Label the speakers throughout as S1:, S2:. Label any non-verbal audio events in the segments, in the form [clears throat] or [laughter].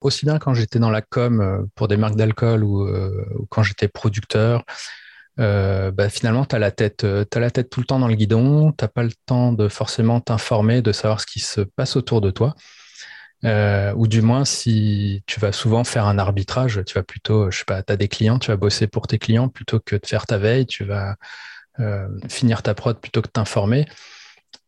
S1: aussi bien quand j'étais dans la com pour des marques d'alcool ou, quand j'étais producteur. Bah, finalement, tu as, la tête, tout le temps dans le guidon, tu n'as pas le temps de forcément t'informer, de savoir ce qui se passe autour de toi. Euh, ou du moins si tu vas souvent faire un arbitrage, tu vas plutôt, je sais pas, tu as des clients, tu vas bosser pour tes clients plutôt que de faire ta veille, tu vas euh, finir ta prod plutôt que t'informer.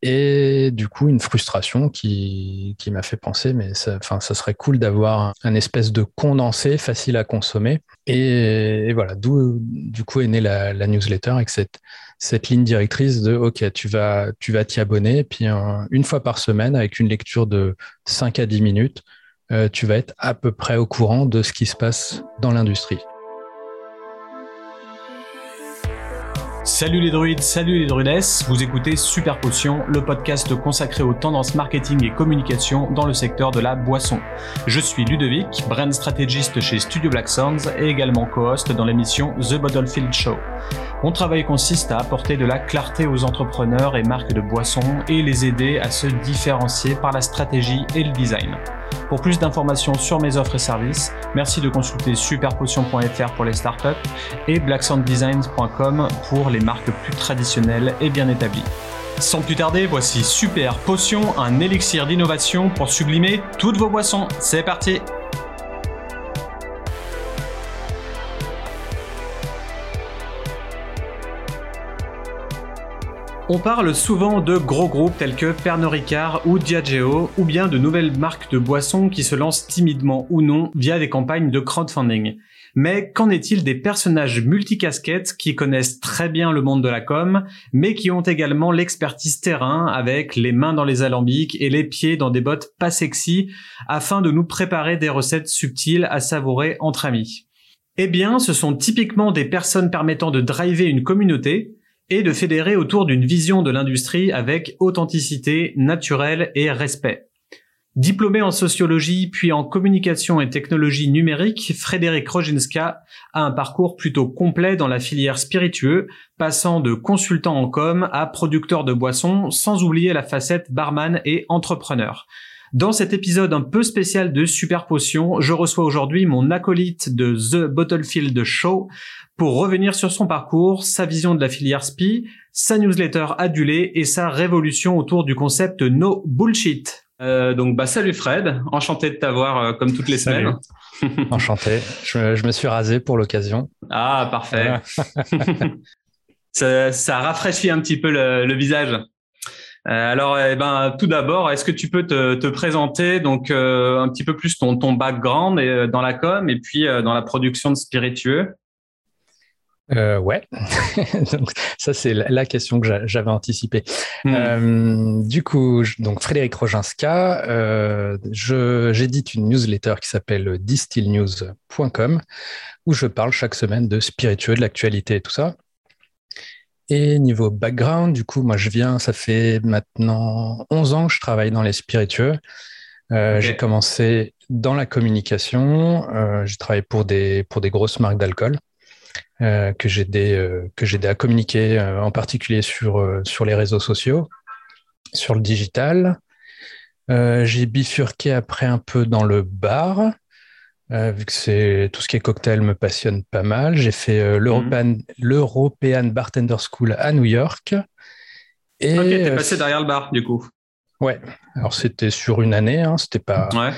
S1: Et du coup, une frustration qui, m'a fait penser, mais ça, serait cool d'avoir un, espèce de condensé facile à consommer. Et, voilà, d'où du coup est née la, newsletter avec cette, cette ligne directrice de OK, tu vas tu vas t'y abonner, puis une fois par semaine, avec une lecture de 5 à 10 minutes, euh, tu vas être à peu près au courant de ce qui se passe dans l'industrie.
S2: Salut les druides, salut les druides, vous écoutez Super Potion, le podcast consacré aux tendances marketing et communication dans le secteur de la boisson. Je suis Ludovic, brand strategist chez Studio Black Sounds et également co-host dans l'émission The Bottlefield Show. Mon travail consiste à apporter de la clarté aux entrepreneurs et marques de boissons et les aider à se différencier par la stratégie et le design. Pour plus d'informations sur mes offres et services, merci de consulter superpotion.fr pour les startups et blacksounddesigns.com pour les marques plus traditionnelles et bien établies. Sans plus tarder, voici Super Potion, un élixir d'innovation pour sublimer toutes vos boissons. C'est parti On parle souvent de gros groupes tels que Pernod Ricard ou Diageo, ou bien de nouvelles marques de boissons qui se lancent timidement ou non via des campagnes de crowdfunding. Mais qu'en est-il des personnages multicasquettes qui connaissent très bien le monde de la com, mais qui ont également l'expertise terrain avec les mains dans les alambics et les pieds dans des bottes pas sexy afin de nous préparer des recettes subtiles à savourer entre amis? Eh bien, ce sont typiquement des personnes permettant de driver une communauté, et de fédérer autour d'une vision de l'industrie avec authenticité, naturel et respect. Diplômé en sociologie puis en communication et technologie numérique, Frédéric Roginska a un parcours plutôt complet dans la filière spiritueux, passant de consultant en com à producteur de boissons, sans oublier la facette barman et entrepreneur. Dans cet épisode un peu spécial de Super Potion, je reçois aujourd'hui mon acolyte de The Bottlefield Show pour revenir sur son parcours, sa vision de la filière SPI, sa newsletter adulée et sa révolution autour du concept No Bullshit. Euh, donc bah salut Fred, enchanté de t'avoir euh, comme toutes les semaines. [laughs]
S1: enchanté. Je, me suis rasé pour l'occasion.
S2: Ah parfait. [laughs] ça, rafraîchit un petit peu le visage. Euh, alors, eh ben, tout d'abord, est-ce que tu peux te, présenter donc euh, un petit peu plus ton, ton background euh, dans la com et puis dans la production de spiritueux?
S1: Ouais, [laughs] donc ça c'est la question que j'avais anticipée. Hmm. du coup, donc Frédéric Roginska, j'édite une newsletter qui s'appelle distillnews.com où je parle chaque semaine de spiritueux, de l'actualité et tout ça. Et niveau background, du coup, moi, je viens, ça fait maintenant 11 ans que je travaille dans les spiritueux. Euh, j'ai commencé dans la communication. Euh, j'ai travaillé pour des, pour des grosses marques d'alcool euh, que j'ai aidé, à communiquer, en particulier sur, sur les réseaux sociaux, sur le digital. j'ai bifurqué après un peu dans le bar. Euh, vu que c'est tout ce qui est cocktail me passionne pas mal. J'ai fait euh, mhm. l'European Bartender School à New York.
S2: Et, ok, t'es passé derrière le bar du coup.
S1: Ouais, alors c'était sur une année, hein, c'était pas. Ouais.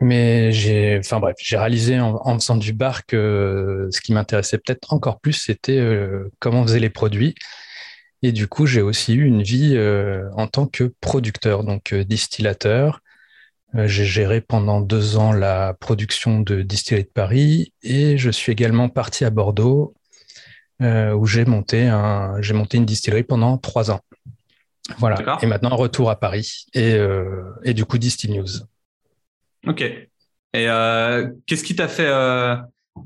S1: Mais j'ai, enfin bref, j'ai réalisé en, faisant du bar que ce qui m'intéressait peut-être encore plus, c'était euh, comment on faisait les produits. Et du coup, j'ai aussi eu une vie en tant que producteur, donc distillateur, euh, j'ai géré pendant deux ans la production de Distillerie de Paris et je suis également parti à Bordeaux euh, où j'ai monté, un, j'ai monté une distillerie pendant trois ans. Voilà. Et maintenant, retour à Paris et, euh, et du coup, Distill News.
S2: Ok. Et qu'est-ce qui t'a fait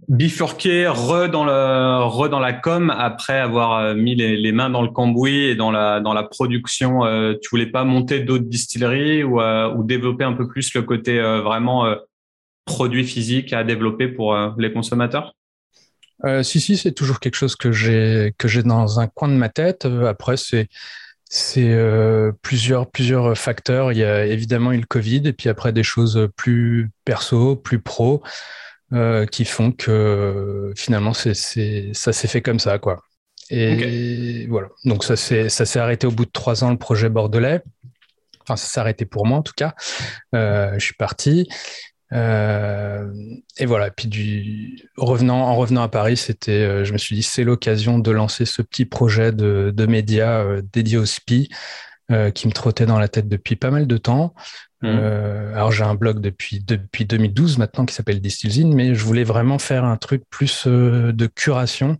S2: bifurquer re dans le re dans la com après avoir euh, mis les, mains dans le cambouis et dans la dans la production euh, tu voulais pas monter d'autres distilleries ou euh, ou développer un peu plus le côté vraiment produit physique à développer pour les consommateurs?
S1: Si si c'est toujours quelque chose que j'ai dans un coin de ma tête après c'est C'est plusieurs, plusieurs facteurs. Il y a évidemment eu le Covid et puis après des choses plus perso, plus pro, qui font que finalement c'est, ça s'est fait comme ça, quoi. Et voilà. Donc ça s'est, ça s'est arrêté au bout de trois ans le projet bordelais. Enfin, ça s'est arrêté pour moi en tout cas. je suis parti. Euh, et voilà. Puis du revenant, en revenant à Paris, c'était, euh, je me suis dit, c'est l'occasion de lancer ce petit projet de, de médias euh, dédié au SPI qui me trottait dans la tête depuis pas mal de temps. Mmh. alors j'ai un blog depuis depuis 2012 maintenant qui s'appelle Distillzine, mais je voulais vraiment faire un truc plus de curation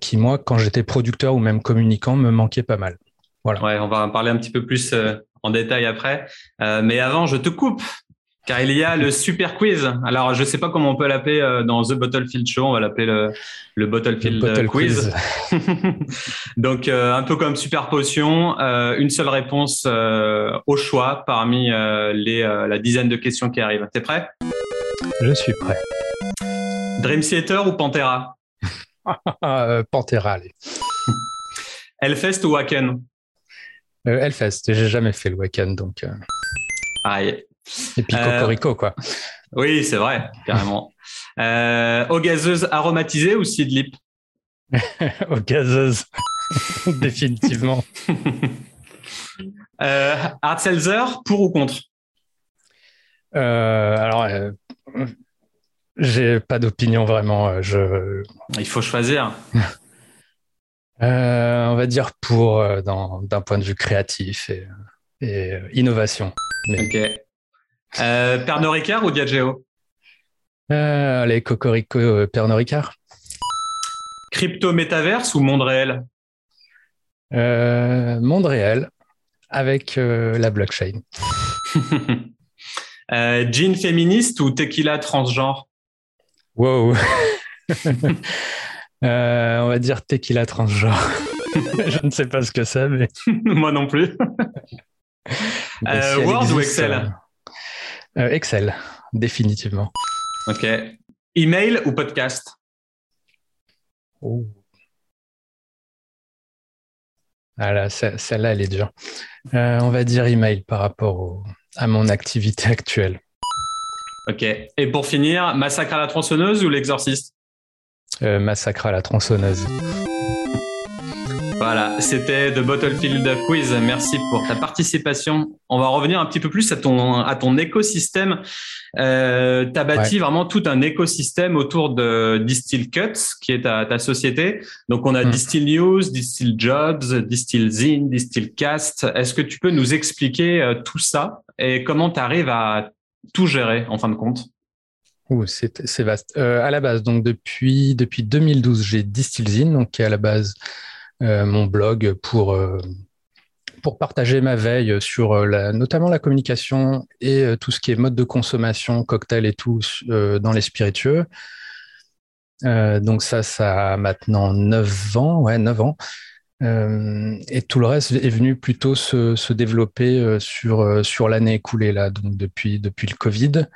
S1: qui moi, quand j'étais producteur ou même communicant, me manquait pas mal.
S2: Voilà. Ouais, on va en parler un petit peu plus en détail après. mais avant, je te coupe car il y a le super quiz. Alors, je ne sais pas comment on peut l'appeler euh, dans The Bottlefield Show. On va l'appeler le, le Bottlefield euh, quiz. [laughs] Donc, euh, un peu comme super potion, une seule réponse au choix parmi les, la dizaine de questions qui arrivent. T'es prêt?
S1: Je suis prêt.
S2: Dream Theater ou Pantera? [laughs]
S1: Pantera, allez. [laughs]
S2: Hellfest ou Wacken?
S1: Hellfest. J'ai jamais fait le Wacken, donc.
S2: Aïe.
S1: Et puis cocorico, quoi.
S2: Oui, c'est vrai, carrément. [laughs] euh, eau gazeuse aromatisée ou seed [laughs]
S1: Eau gazeuse, [laughs] définitivement.
S2: euh, Seltzer, pour ou contre?
S1: Euh, Alors, euh, j'ai pas d'opinion vraiment. Je...
S2: Il faut choisir.
S1: on va dire pour d'un point de vue créatif et, et innovation.
S2: Mais... Ok. Euh, Pernod Ricard ou Diageo
S1: euh, Allez, Cocorico, euh, Pernod Ricard.
S2: Crypto métaverse ou monde réel?
S1: Euh, Monde réel avec la blockchain. [laughs]
S2: jean féministe ou tequila transgenre?
S1: Wow. [laughs] on va dire tequila transgenre. [laughs] Je ne sais pas ce que c'est, mais.
S2: Moi non plus. Word ou Excel?
S1: Euh, Excel, définitivement.
S2: Ok. Email ou podcast?
S1: Oh. Ah celle-là, elle est dure. Euh, on va dire email par rapport à mon activité actuelle.
S2: Ok. Et pour finir, massacre à la tronçonneuse ou l'exorciste?
S1: Euh, Massacre à la tronçonneuse.
S2: Voilà, c'était The Bottlefield Quiz. Merci pour ta participation. On va revenir un petit peu plus à ton, à ton écosystème. Euh, tu as bâti vraiment tout un écosystème autour de Distill Cuts, qui est ta, ta société. Donc, on a hmm. Distill News, Distill Jobs, Distill Zine, Distill Cast. Est-ce que tu peux nous expliquer euh, tout ça et comment tu arrives à tout gérer en fin de compte?
S1: C'est vaste. Euh, à la base, donc depuis, depuis 2012, j'ai Zine, donc qui est à la base mon blog pour, euh, pour partager ma veille sur euh, la, notamment la communication et tout ce qui est mode de consommation, cocktail et tout dans les spiritueux. donc ça, ça a maintenant 9 ans, ouais, 9 ans. et tout le reste est venu plutôt se, se développer sur, sur l'année écoulée, là, donc depuis, depuis le Covid,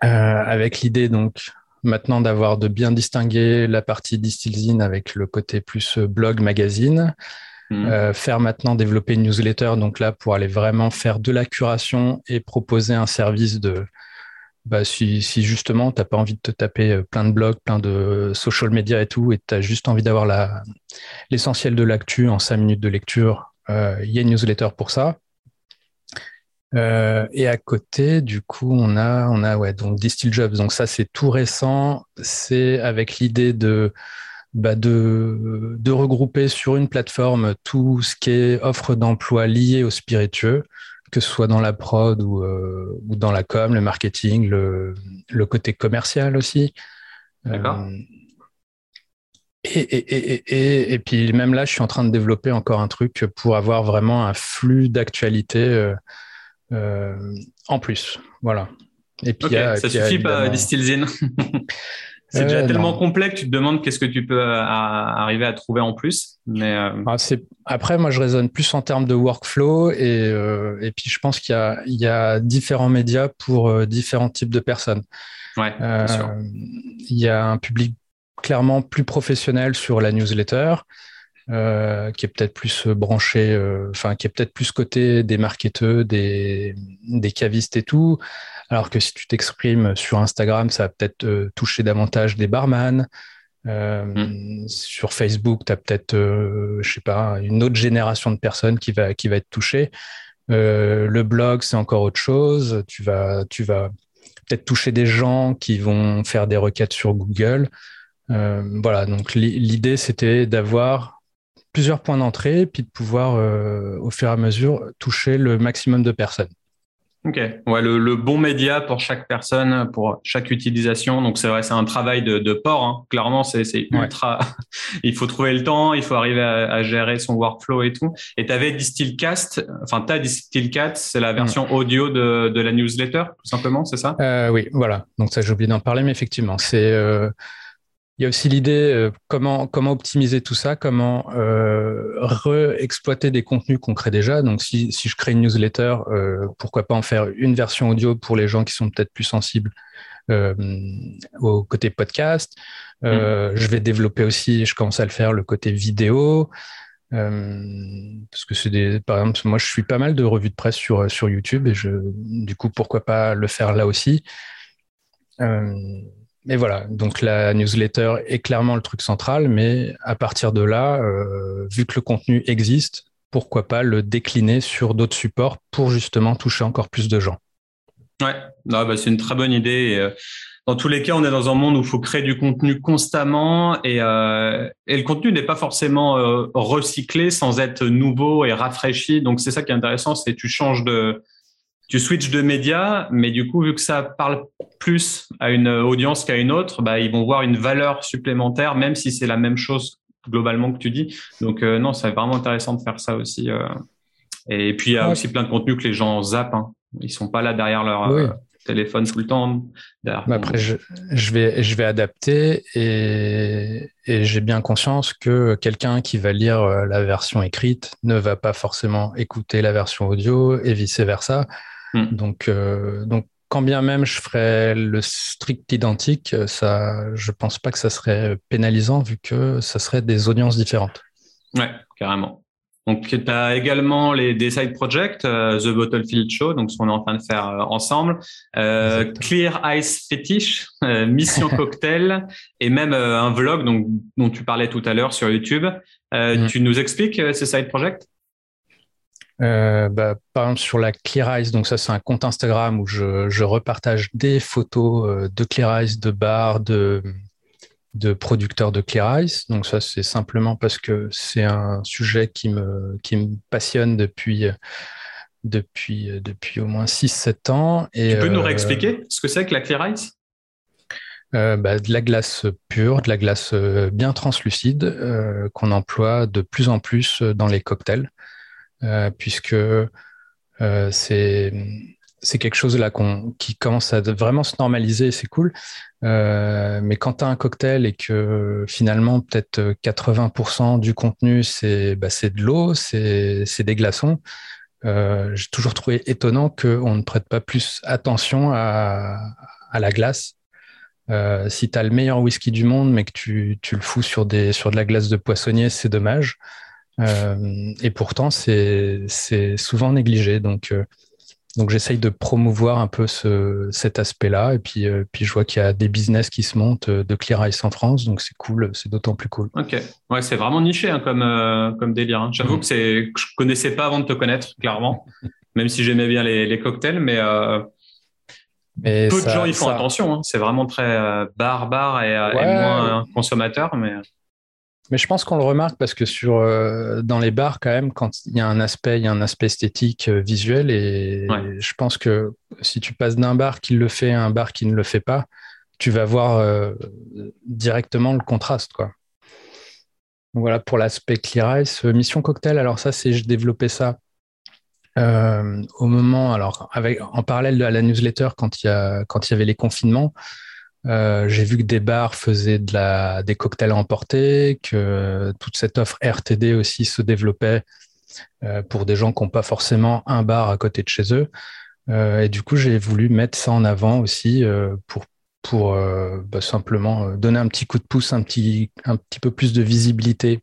S1: avec l'idée donc maintenant d'avoir de bien distinguer la partie distillzine avec le côté plus euh, blog magazine. Hmm. Euh, faire maintenant développer une newsletter, donc là pour aller vraiment faire de la curation et proposer un service de bah, si, si justement tu n'as pas envie de te taper euh, plein de blogs, plein de social media et tout, et tu as juste envie d'avoir l'essentiel de l'actu en cinq minutes de lecture, il y a une newsletter pour ça. Euh, et à côté, du coup, on a, on a ouais, donc Distill Jobs. Donc ça, c'est tout récent. C'est avec l'idée de, bah de, de regrouper sur une plateforme tout ce qui est offre d'emploi liée au spiritueux, que ce soit dans la prod ou, euh, ou dans la com, le marketing, le, le côté commercial aussi.
S2: D'accord. Euh,
S1: et, et, et, et, puis même là, je suis en train de développer encore un truc pour avoir vraiment un flux d'actualité euh, en plus. Voilà.
S2: Et puis, ça suffit pas, Distillzine. [laughs] c'est déjà euh, tellement complet que tu te demandes qu'est-ce que tu peux euh, arriver à trouver en plus. Mais
S1: ah, après, moi, je raisonne plus en termes de workflow et, et puis je pense qu'il y, y, a différents médias pour différents types de personnes.
S2: Ouais,
S1: Il y a un public clairement plus professionnel sur la newsletter. Euh, qui est peut-être plus branché, euh, enfin qui est peut-être plus côté des marketeurs, des, des cavistes et tout. Alors que si tu t'exprimes sur Instagram, ça va peut-être euh, toucher davantage des barman. Mm. Sur Facebook, tu as peut-être, je sais pas, une autre génération de personnes qui va, qui va être touchée. le blog, c'est encore autre chose. Tu vas, tu vas peut-être toucher des gens qui vont faire des requêtes sur Google. voilà, donc l'idée, c'était d'avoir plusieurs points d'entrée, puis de pouvoir, euh, au fur et à mesure, toucher le maximum de personnes.
S2: Ok, ouais, le, bon média pour chaque personne, pour chaque utilisation. Donc c'est vrai, c'est un travail de, de port. Hein. Clairement, c'est ultra. [laughs] il faut trouver le temps, il faut arriver à, gérer son workflow et tout. Et tu avais Distillcast, enfin tu as Distillcast, c'est la version audio de, de, la newsletter, tout simplement, c'est ça?
S1: Euh, Oui, voilà. Donc ça, j'ai oublié d'en parler, mais effectivement, c'est euh, il y a aussi l'idée euh, comment comment optimiser tout ça, comment euh, re-exploiter des contenus qu'on crée déjà. Donc si, si je crée une newsletter, euh, pourquoi pas en faire une version audio pour les gens qui sont peut-être plus sensibles euh, au côté podcast. Mm. Je vais développer aussi, je commence à le faire, le côté vidéo. parce que c'est des, par exemple, moi je suis pas mal de revues de presse sur sur YouTube et je, du coup pourquoi pas le faire là aussi. Mais voilà, donc la newsletter est clairement le truc central, mais à partir de là, euh, vu que le contenu existe, pourquoi pas le décliner sur d'autres supports pour justement toucher encore plus de gens.
S2: Ouais, bah, c'est une très bonne idée. Euh, dans tous les cas, on est dans un monde où il faut créer du contenu constamment et, euh, et le contenu n'est pas forcément recyclé sans être nouveau et rafraîchi. Donc c'est ça qui est intéressant, c'est tu changes de, tu switches de médias, mais du coup, vu que ça parle plus à une audience qu'à une autre, bah, ils vont voir une valeur supplémentaire, même si c'est la même chose globalement que tu dis. Donc, euh, non, c'est vraiment intéressant de faire ça aussi. Euh. Et puis, il y a aussi plein de contenus que les gens zappent. Hein. Ils sont pas là derrière leur euh, téléphone tout le temps.
S1: après, je, je, vais, je vais adapter et, et j'ai bien conscience que quelqu'un qui va lire la version écrite ne va pas forcément écouter la version audio et vice Hmm. Donc, euh, donc, quand bien même je ferais le strict identique, ça, je pense pas que ça serait pénalisant vu que ça serait des audiences différentes.
S2: Ouais, carrément. Donc, tu as également les, des side projects, euh, The Bottlefield Show, donc ce qu'on est en train de faire euh, ensemble, Clear Ice Fetish, Mission [laughs] Cocktail, et même un vlog donc, dont tu parlais tout à l'heure sur YouTube. Hmm. Tu nous expliques ces side projects?
S1: Euh, bah, par exemple sur la Clear Ice, donc ça c'est un compte Instagram où je, je repartage des photos euh, de Clear Ice, de bars, de, de producteurs de Clear Ice. Donc ça c'est simplement parce que c'est un sujet qui me, qui me passionne depuis, depuis, depuis au moins 6-7 ans.
S2: Et, tu peux nous euh, réexpliquer ce que c'est que la Clear Ice
S1: euh, bah, de la glace pure, de la glace bien translucide euh, qu'on emploie de plus en plus dans les cocktails. Euh, puisque euh, c'est c'est quelque chose là qui commence à vraiment se normaliser, c'est cool. Euh, mais quand tu as un cocktail et que finalement peut-être 80% du contenu c'est bah, de l'eau, c'est des glaçons, j'ai toujours trouvé étonnant qu'on ne prête pas plus attention à, à la glace. Si tu as le meilleur whisky du monde mais que tu, tu le fous sur, des, sur de la glace de poissonnier, c'est dommage. Euh, et pourtant, c'est souvent négligé. Donc, euh, donc j'essaye de promouvoir un peu ce, cet aspect-là. Et puis, euh, puis je vois qu'il y a des business qui se montent de Clear Ice en France. Donc c'est cool, c'est d'autant plus cool.
S2: Ok, ouais, c'est vraiment niché hein, comme, comme délire. Hein. J'avoue mm. que je connaissais pas avant de te connaître, clairement. [laughs] Même si j'aimais bien les, les, cocktails, mais, mais peu de gens y font attention. Hein. C'est vraiment très barbare et, et, moins consommateur. Mais...
S1: Mais je pense qu'on le remarque parce que sur euh, dans les bars quand même, quand il y a un aspect, il y a un aspect esthétique euh, visuel et, je pense que si tu passes d'un bar qui le fait à un bar qui ne le fait pas, tu vas voir euh, directement le contraste quoi. voilà pour l'aspect Clear Ice. Mission Cocktail, alors ça c'est je développais ça au moment alors avec en parallèle de la newsletter quand il y a quand il y avait les confinements. Euh, j'ai vu que des bars faisaient des cocktails à emporter, que toute cette offre RTD aussi se développait euh, pour des gens qui n'ont pas forcément un bar à côté de chez eux. Euh, et du coup, j'ai voulu mettre ça en avant aussi pour, pour bah, simplement donner un petit coup de pouce, un petit, un petit peu plus de visibilité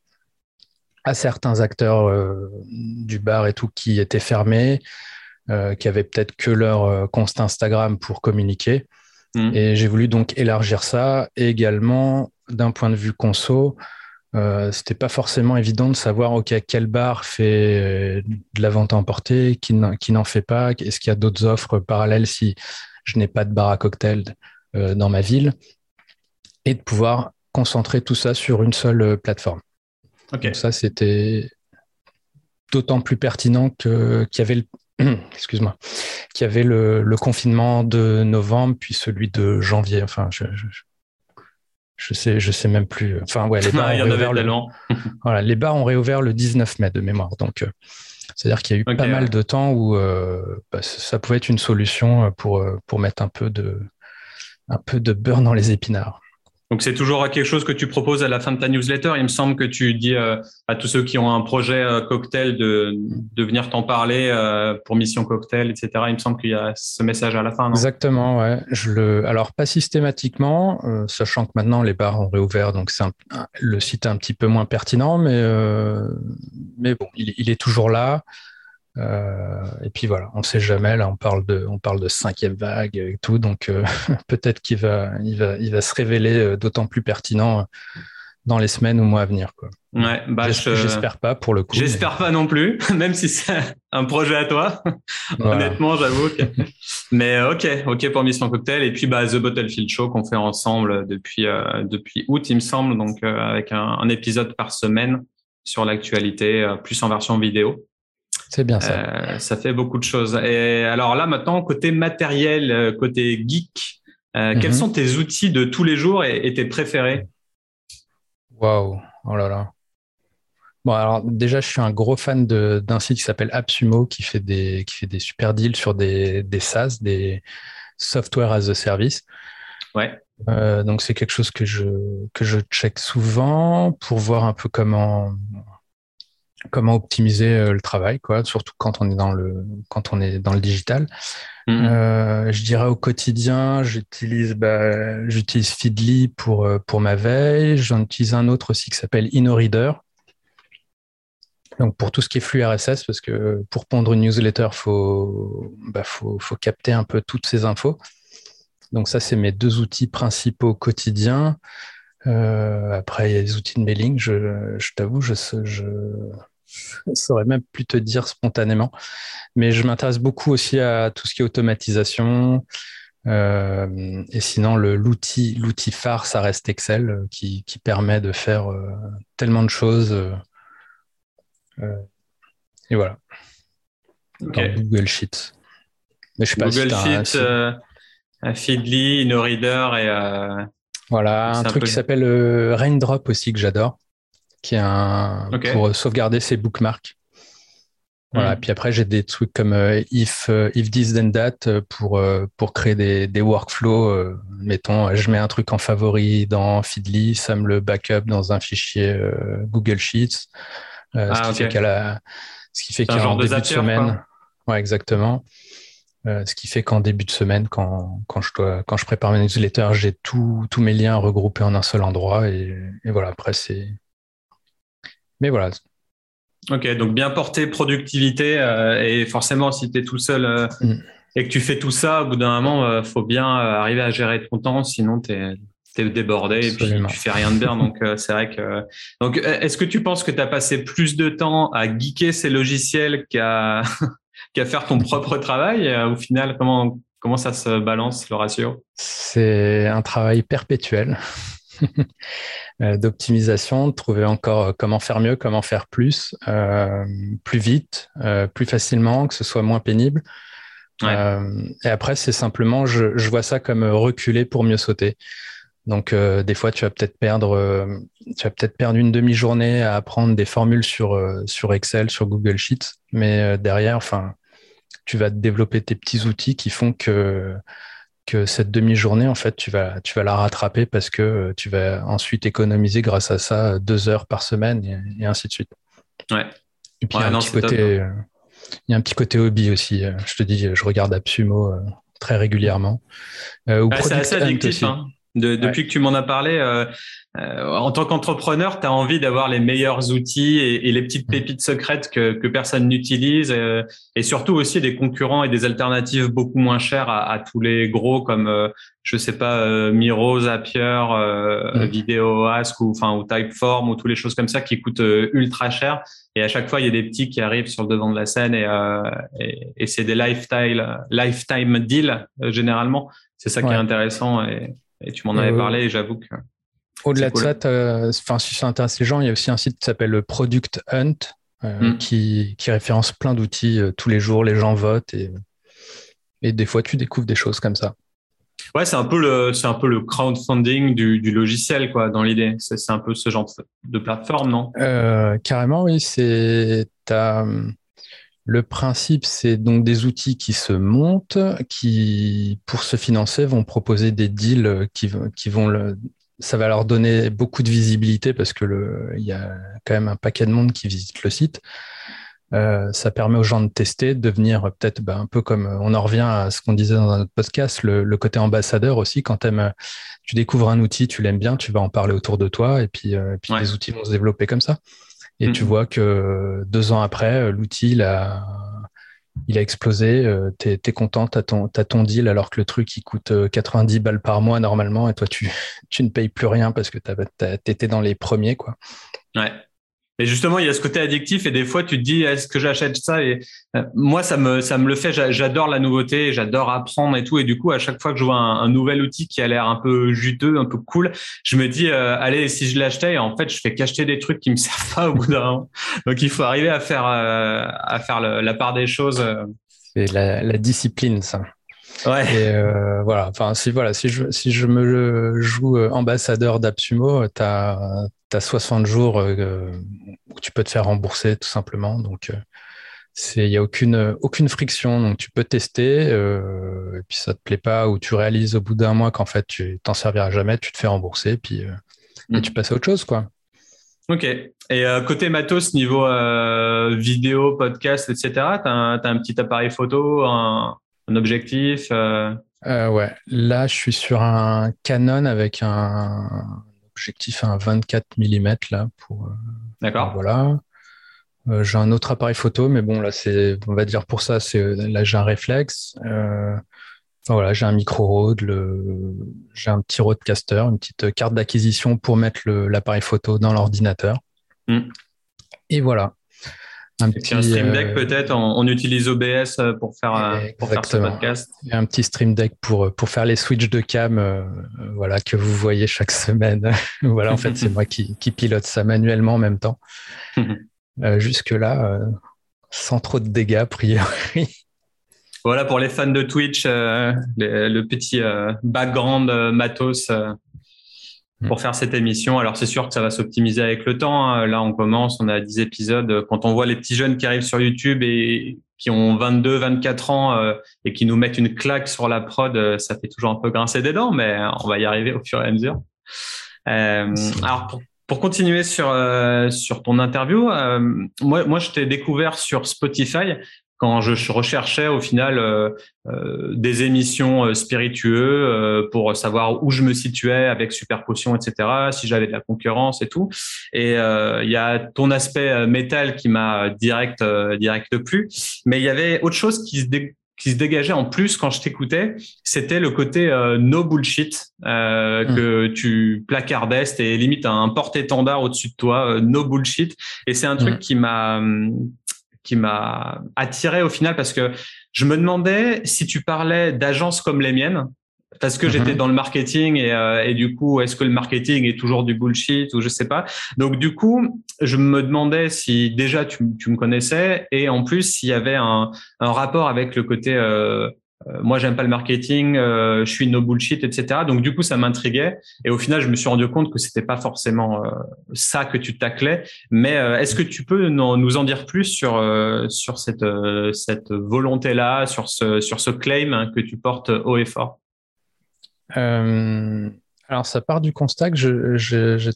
S1: à certains acteurs du bar et tout qui étaient fermés, qui avaient peut-être que leur compte Instagram pour communiquer. Mm. Et j'ai voulu donc élargir ça et également d'un point de vue conso. Euh, c'était pas forcément évident de savoir ok quel bar fait de la vente à emporter, qui n'en fait pas, est-ce qu'il y a d'autres offres parallèles si je n'ai pas de bar à cocktail euh, dans ma ville, et de pouvoir concentrer tout ça sur une seule euh, plateforme. Donc ça c'était d'autant plus pertinent qu'il y avait le, [clears throat] excuse-moi, qu'il y avait le, confinement de novembre, puis celui de janvier. Enfin, je, je, sais, je sais même plus. Enfin, ouais, les [laughs] bars, ont, réouvert le, [laughs] voilà, les bars ont réouvert le 19 mai de mémoire. Donc, euh, c'est-à-dire qu'il y a eu pas mal de temps où euh, bah, ça pouvait être une solution pour, euh, pour mettre un peu de, un peu de beurre dans les épinards.
S2: Donc c'est toujours quelque chose que tu proposes à la fin de ta newsletter. Il me semble que tu dis euh, à tous ceux qui ont un projet euh, cocktail de, venir t'en parler euh, pour Mission Cocktail, etc. Il me semble qu'il y a ce message à la fin.
S1: Exactement, ouais. Alors pas systématiquement, sachant que maintenant les bars ont réouvert, donc c'est le site est un petit peu moins pertinent, mais bon, il est toujours là. Euh, et puis voilà, on ne sait jamais. Là, on parle de, on parle de cinquième vague et tout, donc euh, [laughs] peut-être qu'il va, il va, il va se révéler euh, d'autant plus pertinent dans les semaines ou mois à venir. Quoi.
S2: Ouais, bah
S1: j'espère pas pour le coup.
S2: J'espère pas non plus, [laughs] même si c'est un projet à toi. [laughs] Honnêtement, j'avoue. mais ok, ok pour Mission Cocktail et puis bah The Bottlefield Show qu'on fait ensemble depuis depuis août, il me semble, donc avec un, un, épisode par semaine sur l'actualité, plus en version vidéo.
S1: C'est bien ça.
S2: Euh, ça fait beaucoup de choses. Et alors là, maintenant, côté matériel, euh, côté geek, euh, quels mhm. sont tes outils de tous les jours et, tes préférés?
S1: Waouh, oh là là. Bon, alors déjà, je suis un gros fan d'un site qui s'appelle AppSumo qui fait des, qui fait des super deals sur des, des SaaS, des Software as a Service.
S2: Ouais.
S1: donc, c'est quelque chose que je, que je check souvent pour voir un peu comment, comment optimiser euh, le travail, quoi, surtout quand on est dans le, quand on est dans le digital. Mhm. Euh, je dirais au quotidien, j'utilise bah, j'utilise Feedly pour, euh, pour ma veille. J'en utilise un autre aussi qui s'appelle InnoReader. Donc pour tout ce qui est flux RSS, parce que pour pondre une newsletter, il faut, bah, faut, faut, capter un peu toutes ces infos. Donc ça, c'est mes deux outils principaux quotidiens. après, il y a les outils de mailing. Je, je t'avoue, je, je, je ne saurais même plus te dire spontanément. Mais je m'intéresse beaucoup aussi à tout ce qui est automatisation. Euh, et sinon, l'outil, phare, ça reste Excel, euh, qui, qui permet de faire euh, tellement de choses. et voilà. Dans Google Sheets.
S2: Mais je sais pas Google Sheets, Feedly, InnoReader et.
S1: voilà, un truc qui s'appelle Raindrop aussi que j'adore qui est un pour sauvegarder ses bookmarks. Voilà. Hmm. Puis après, j'ai des trucs comme euh, if, euh, if this then that euh, pour, pour créer des, des workflows. mettons, je mets un truc en favori dans Feedly, ça me le backup dans un fichier Google Sheets. Ah, ce, qui fait qu'à ce qui fait qu'en début de semaine. Ouais, exactement. ce qui fait qu'en début de semaine, quand, quand, je, dois, quand je prépare mes newsletters, j'ai tous mes liens regroupés en un seul endroit. Et, et voilà, après, c'est mais voilà.
S2: Ok, donc bien porter productivité euh, et forcément si tu es tout seul euh, mm. et que tu fais tout ça, au bout d'un moment, il euh, faut bien arriver à gérer ton temps, sinon tu es, débordé et puis tu fais rien de bien. donc c'est vrai que. Donc est-ce que tu penses que tu as passé plus de temps à geeker ces logiciels qu'à [laughs] qu'à faire ton propre travail? Au final, comment, comment ça se balance le ratio?
S1: C'est un travail perpétuel. [laughs] Euh, d'optimisation, de trouver encore euh, comment faire mieux, comment faire plus, euh, plus vite, plus facilement, que ce soit moins pénible. et après, c'est simplement, je, je, vois ça comme reculer pour mieux sauter. Donc, des fois, tu vas peut-être perdre, tu vas peut-être perdre une demi-journée à apprendre des formules sur sur Excel, sur Google Sheets, mais derrière, enfin, tu vas développer tes petits outils qui font que que cette demi-journée, en fait, tu vas, tu vas la rattraper parce que euh, tu vas ensuite économiser grâce à ça deux heures par semaine et, ainsi de suite.
S2: Ouais.
S1: Et puis, il, y a un petit côté, euh, il y a un petit côté hobby aussi. Euh, je te dis, je regarde Absumo très régulièrement.
S2: c'est assez addictif. Hein. Depuis que tu m'en as parlé, euh, en tant qu'entrepreneur, tu as envie d'avoir les meilleurs outils et, les petites pépites secrètes que, que personne n'utilise, euh, et surtout aussi des concurrents et des alternatives beaucoup moins chères à, à tous les gros comme euh, je sais pas Miro, Zapier, euh, Vidéo Ask ou enfin ou Typeform ou toutes les choses comme ça qui coûtent ultra cher. Et à chaque fois, il y a des petits qui arrivent sur le devant de la scène et, et, et c'est des lifetime lifetime deals généralement. C'est ça qui est intéressant et, et tu m'en avais parlé et j'avoue que
S1: au-delà de ça, enfin, si ça intéresse les gens, il y a aussi un site qui s'appelle Product Hunt euh, hmm. qui, référence plein d'outils euh, tous les jours. Les gens votent et, et des fois, tu découvres des choses comme ça.
S2: Ouais, c'est un peu le, c'est un peu le crowdfunding du, logiciel, quoi, dans l'idée. C'est, un peu ce genre de plateforme, non?
S1: Euh, Carrément, oui. C'est le principe, c'est donc des outils qui se montent, qui, pour se financer, vont proposer des deals qui, qui vont le, ça va leur donner beaucoup de visibilité parce que le, il y a quand même un paquet de monde qui visite le site. Euh, ça permet aux gens de tester, de devenir peut-être bah, un peu comme on en revient à ce qu'on disait dans un autre podcast, le, côté ambassadeur aussi. Quand tu découvres un outil, tu l'aimes bien, tu vas en parler autour de toi et puis, euh, puis les outils vont se développer comme ça. Et tu mm-hmm. vois que deux ans après, l'outil, il a, il a explosé, euh, tu es, content, tu as, ton deal alors que le truc il coûte 90 euh, balles par mois normalement et toi tu, [laughs] tu ne payes plus rien parce que tu étais dans les premiers. Quoi.
S2: Ouais. Et justement, il y a ce côté addictif et des fois, tu te dis, est-ce que j'achète ça Et euh, moi, ça me, ça me le fait. J'adore la nouveauté, j'adore apprendre et tout. Et du coup, à chaque fois que je vois un, nouvel outil qui a l'air un peu juteux, un peu cool, je me dis, euh, allez, si je l'achetais, en fait, je fais qu'acheter des trucs qui me [laughs] servent pas au bout d'un moment. Donc, il faut arriver à faire, euh, à faire la part des choses.
S1: C'est la, la, discipline, ça. Ouais. Et voilà. Enfin, si voilà, si je si je me joue ambassadeur d'Absumo, tu as 60 jours euh, où tu peux te faire rembourser tout simplement. Donc, euh, il n'y a aucune, aucune friction. Donc, tu peux tester, euh, et puis ça te plaît pas, ou tu réalises au bout d'un mois qu'en fait, tu t'en serviras jamais, tu te fais rembourser, puis et tu mm. passes à autre chose, quoi.
S2: Ok. Et côté matos, niveau vidéo, podcast, etc., tu as, un petit appareil photo, un, un objectif
S1: Ouais. Là, je suis sur un Canon avec un objectif à un 24 mm là pour. Euh,
S2: D'accord.
S1: Voilà. Euh, j'ai un autre appareil photo, mais bon là c'est, on va dire pour ça, c'est là j'ai un réflexe. Euh, voilà, j'ai un micro Rode, j'ai un petit Rodecaster, une petite carte d'acquisition pour mettre l'appareil photo dans l'ordinateur. Hmm. Et voilà.
S2: Un petit un Stream Deck euh, peut-être, on, utilise OBS euh, pour faire, euh, pour faire ce podcast.
S1: Et un petit Stream Deck pour, pour faire les switches de cam voilà, que vous voyez chaque [laughs] semaine. [laughs] voilà, en fait, c'est moi qui, qui, pilote ça manuellement en même temps. [laughs] Jusque-là, sans trop de dégâts, a priori.
S2: Voilà pour les fans de Twitch, le petit background matos. Pour faire cette émission. Alors c'est sûr que ça va s'optimiser avec le temps. Hein. Là, on commence, on a 10 épisodes. Quand on voit les petits jeunes qui arrivent sur YouTube et qui ont 22, 24 ans euh, et qui nous mettent une claque sur la prod, euh, ça fait toujours un peu grincer des dents, mais on va y arriver au fur et à mesure. Euh, alors pour, continuer sur sur ton interview, moi moi je t'ai découvert sur Spotify quand je recherchais au final euh, euh, des émissions euh, spiritueux pour savoir où je me situais avec Super Potion, etc., si j'avais de la concurrence et tout. Et il y a ton aspect métal qui m'a direct direct plu, mais il y avait autre chose qui se qui se dégageait en plus quand je t'écoutais, c'était le côté no bullshit euh, mmh. que tu placardais, c'était limite un porte-étendard au-dessus de toi, no bullshit. Et c'est un truc mmh. qui m'a qui m'a attiré au final parce que je me demandais si tu parlais d'agences comme les miennes, parce que j'étais mhm. dans le marketing et, euh, et du coup, est-ce que le marketing est toujours du bullshit ou je sais pas. Donc du coup, je me demandais si déjà tu, tu me connaissais et en plus s'il y avait un, un, rapport avec le côté euh, euh, moi j'aime pas le marketing, euh, je suis no bullshit, etc. Donc du coup ça m'intriguait et au final je me suis rendu compte que c'était pas forcément euh, ça que tu taclais. Mais est-ce que tu peux nous en dire plus sur sur cette cette volonté là, sur ce sur ce claim que tu portes haut et fort?
S1: Alors ça part du constat que j'ai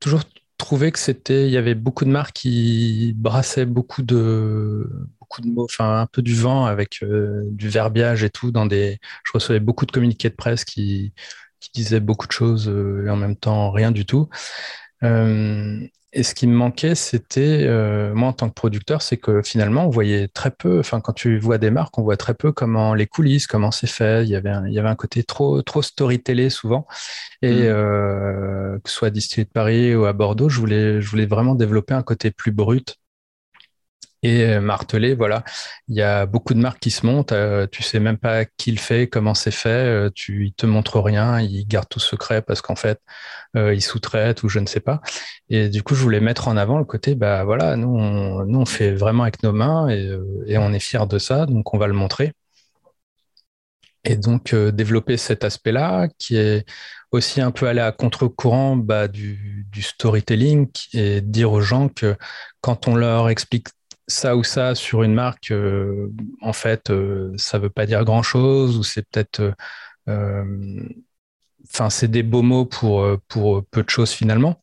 S1: toujours trouvé que c'était il y avait beaucoup de marques qui brassaient beaucoup de de mots, enfin un peu du vent avec euh, du verbiage et tout. Dans des, je recevais beaucoup de communiqués de presse qui qui disait beaucoup de choses et en même temps rien du tout. Et ce qui me manquait, c'était, euh, moi en tant que producteur, c'est que finalement, on voyait très peu, enfin quand tu vois des marques, on voit très peu comment les coulisses, comment c'est fait. Il y avait un, il y avait un côté trop, trop storytellé souvent. Et mmh. euh, que ce soit à District de Paris ou à Bordeaux, je voulais, je voulais vraiment développer un côté plus brut et euh, marteler. Voilà, il y a beaucoup de marques qui se montent. Euh, tu sais même pas qui le fait, comment c'est fait. Euh, tu, ils te montrent rien, ils gardent tout secret parce qu'en fait, euh, ils sous-traitent ou je ne sais pas. Et du coup, je voulais mettre en avant le côté, bah voilà, nous on, nous on fait vraiment avec nos mains et, on est fiers de ça, donc on va le montrer. Et donc développer cet aspect-là qui est aussi un peu aller à contre-courant bah, du, du storytelling et dire aux gens que quand on leur explique ça ou ça sur une marque, euh, en fait, euh, ça veut pas dire grand-chose ou c'est peut-être, euh, enfin, c'est des beaux mots pour pour peu de choses finalement.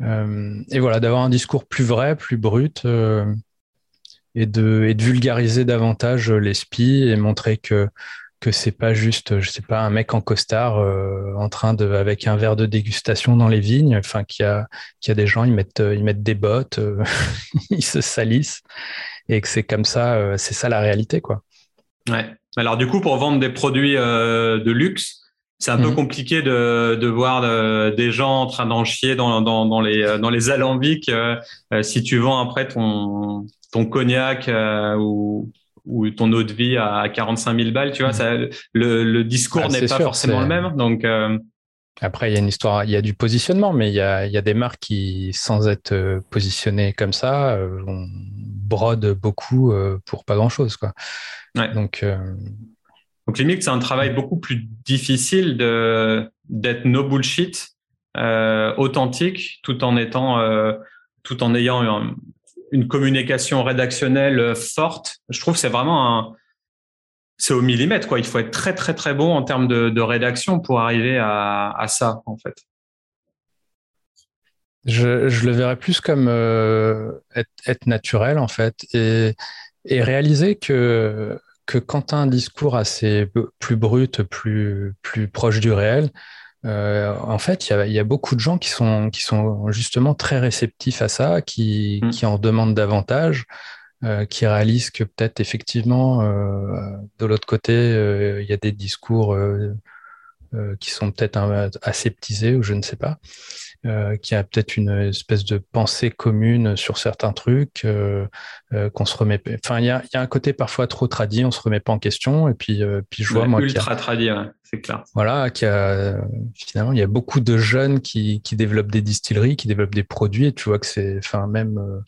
S1: et voilà, d'avoir un discours plus vrai, plus brut. et de, et de vulgariser davantage les spies et montrer que que c'est pas juste, je sais pas, un mec en costard euh, en train de, avec un verre de dégustation dans les vignes. Enfin, qu'il y a, qu'il y a des gens, ils mettent, ils mettent des bottes, euh, [laughs] ils se salissent, et que c'est comme ça, euh, c'est ça la réalité, quoi.
S2: Ouais. Alors du coup, pour vendre des produits de luxe, c'est un peu mhm. compliqué de, de voir des gens en train d'en chier dans, dans, dans, les, dans les alambics. si tu vends après ton, ton cognac ou ou ton eau de vie à 45 000 balles, tu vois, ça, le, le discours ah, n'est pas forcément le même. Donc, euh...
S1: Après, il y a une histoire, il y a du positionnement, mais il y a, il y a des marques qui, sans être euh, positionnées comme ça, euh, on brode beaucoup euh, pour pas grand-chose. Quoi.
S2: Ouais. Donc, Donc, limite, c'est un travail beaucoup plus difficile de, d'être no bullshit, authentique, tout en étant, tout en ayant une communication rédactionnelle euh, forte. Je trouve que c'est vraiment un, c'est au millimètre quoi. Il faut être très très très bon en termes de, rédaction pour arriver à, ça en fait.
S1: Je, je le verrais plus comme euh, être, naturel en fait et, et réaliser que que quand un discours assez plus brut, plus plus proche du réel, euh, en fait, il y a, y a, beaucoup de gens qui sont, qui sont justement très réceptifs à ça, qui, mm. qui en demandent davantage, euh, qui réalisent que peut-être effectivement, euh, de l'autre côté, il y a des discours qui sont peut-être aseptisés ou je ne sais pas. Euh, qui a peut-être une espèce de pensée commune sur certains trucs, euh, euh, qu'on se remet. Enfin, il y a, y a, un côté parfois trop tradit, on se remet pas en question. Et puis, puis je vois moi
S2: ultra tradit, c'est clair.
S1: Voilà, qui a finalement il y a beaucoup de jeunes qui, qui développent des distilleries, qui développent des produits. Et tu vois que c'est, enfin même,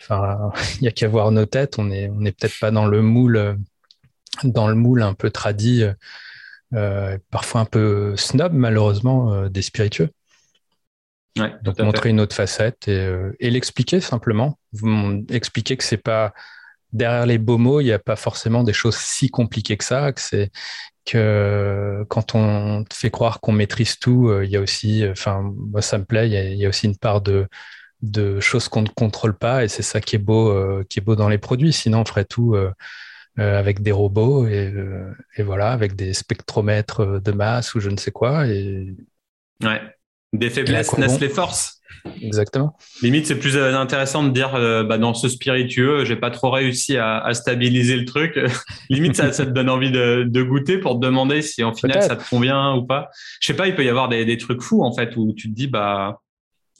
S1: enfin [laughs] il y a qu'à voir nos têtes. On est on n'est peut-être pas dans le moule, dans le moule un peu tradit. Euh, parfois un peu snob malheureusement des spiritueux. Donc montrer une autre facette et, euh, et l'expliquer simplement. Vous expliquer que c'est pas derrière les beaux mots, il n'y a pas forcément des choses si compliquées que ça. Que c'est que quand on te fait croire qu'on maîtrise tout, euh, il y a aussi, enfin moi ça me plaît, il y a, il y a aussi une part de de choses qu'on ne contrôle pas et c'est ça qui est beau, euh, qui est beau dans les produits. Sinon on ferait tout. avec des robots et, et, voilà, avec des spectromètres de masse ou je ne sais quoi. Et,
S2: ouais. Des faiblesses naissent les forces.
S1: Exactement.
S2: Limite, c'est plus euh, intéressant de dire euh, bah, dans ce spiritueux, j'ai pas trop réussi à, stabiliser le truc. [laughs] Limite, ça, te donne envie de, goûter pour te demander si en final ça te convient ou pas. Je sais pas, il peut y avoir des, trucs fous en fait où tu te dis bah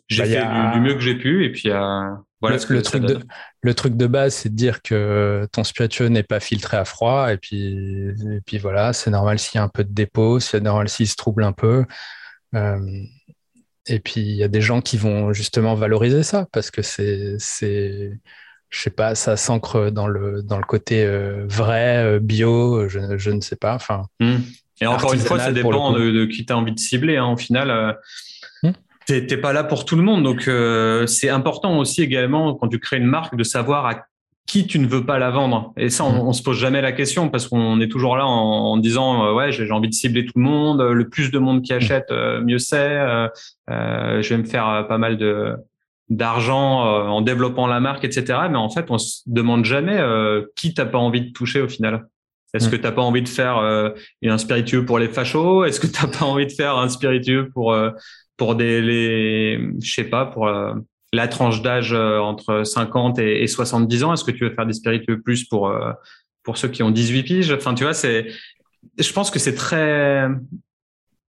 S2: j'ai bah, fait du, mieux que j'ai pu et puis euh, voilà.
S1: Le, truc de, le truc de base, c'est de dire que ton spiritueux n'est pas filtré à froid et puis et puis voilà, c'est normal s'il y a un peu de dépôt, c'est normal s'il se trouble un peu. Et puis, il y a des gens qui vont justement valoriser ça parce que c'est, c'est, je sais pas, ça s'ancre dans le, dans le côté euh, vrai, euh, bio, je, je, ne sais pas. Enfin.
S2: Mmh. Et encore une fois, ça dépend de, de, qui tu as envie de cibler. Hein. Au final, euh, mmh. t'es pas là pour tout le monde. Donc, euh, c'est important aussi également, quand tu crées une marque, de savoir à qui tu ne veux pas la vendre. Et ça, on, mm. on se pose jamais la question parce qu'on est toujours là en, disant euh, ouais, j'ai envie de cibler tout le monde, le plus de monde qui mm. achète, euh, mieux c'est. Euh, je vais me faire pas mal de d'argent en développant la marque, etc. Mais en fait, on se demande jamais qui t'as pas envie de toucher au final. Est-ce que tu n'as pas envie de faire un spiritueux pour les fachos? Est-ce que tu n'as pas envie de faire un spiritueux pour pour des les je sais pas pour la tranche d'âge entre 50 et, 70 ans. Est-ce que tu veux faire des spiritueux plus pour pour ceux qui ont 18 piges? Enfin, tu vois, c'est je pense que c'est très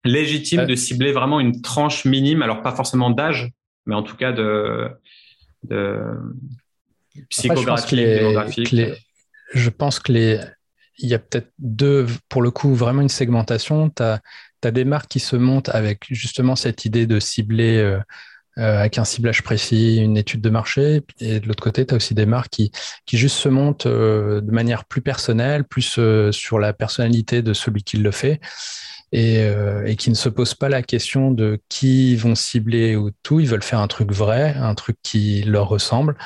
S2: légitime de cibler vraiment une tranche minime, alors pas forcément d'âge, mais en tout cas de, de psychographique,
S1: je je pense que les, il y a peut-être deux, pour le coup, vraiment une segmentation. Tu as, des marques qui se montent avec justement cette idée de cibler euh, euh, avec un ciblage précis, une étude de marché. Et de l'autre côté, tu as aussi des marques qui, qui juste se montent euh, de manière plus personnelle, plus sur la personnalité de celui qui le fait et, euh, et, qui ne se posent pas la question de qui ils vont cibler ou tout. Ils veulent faire un truc vrai, un truc qui leur ressemble,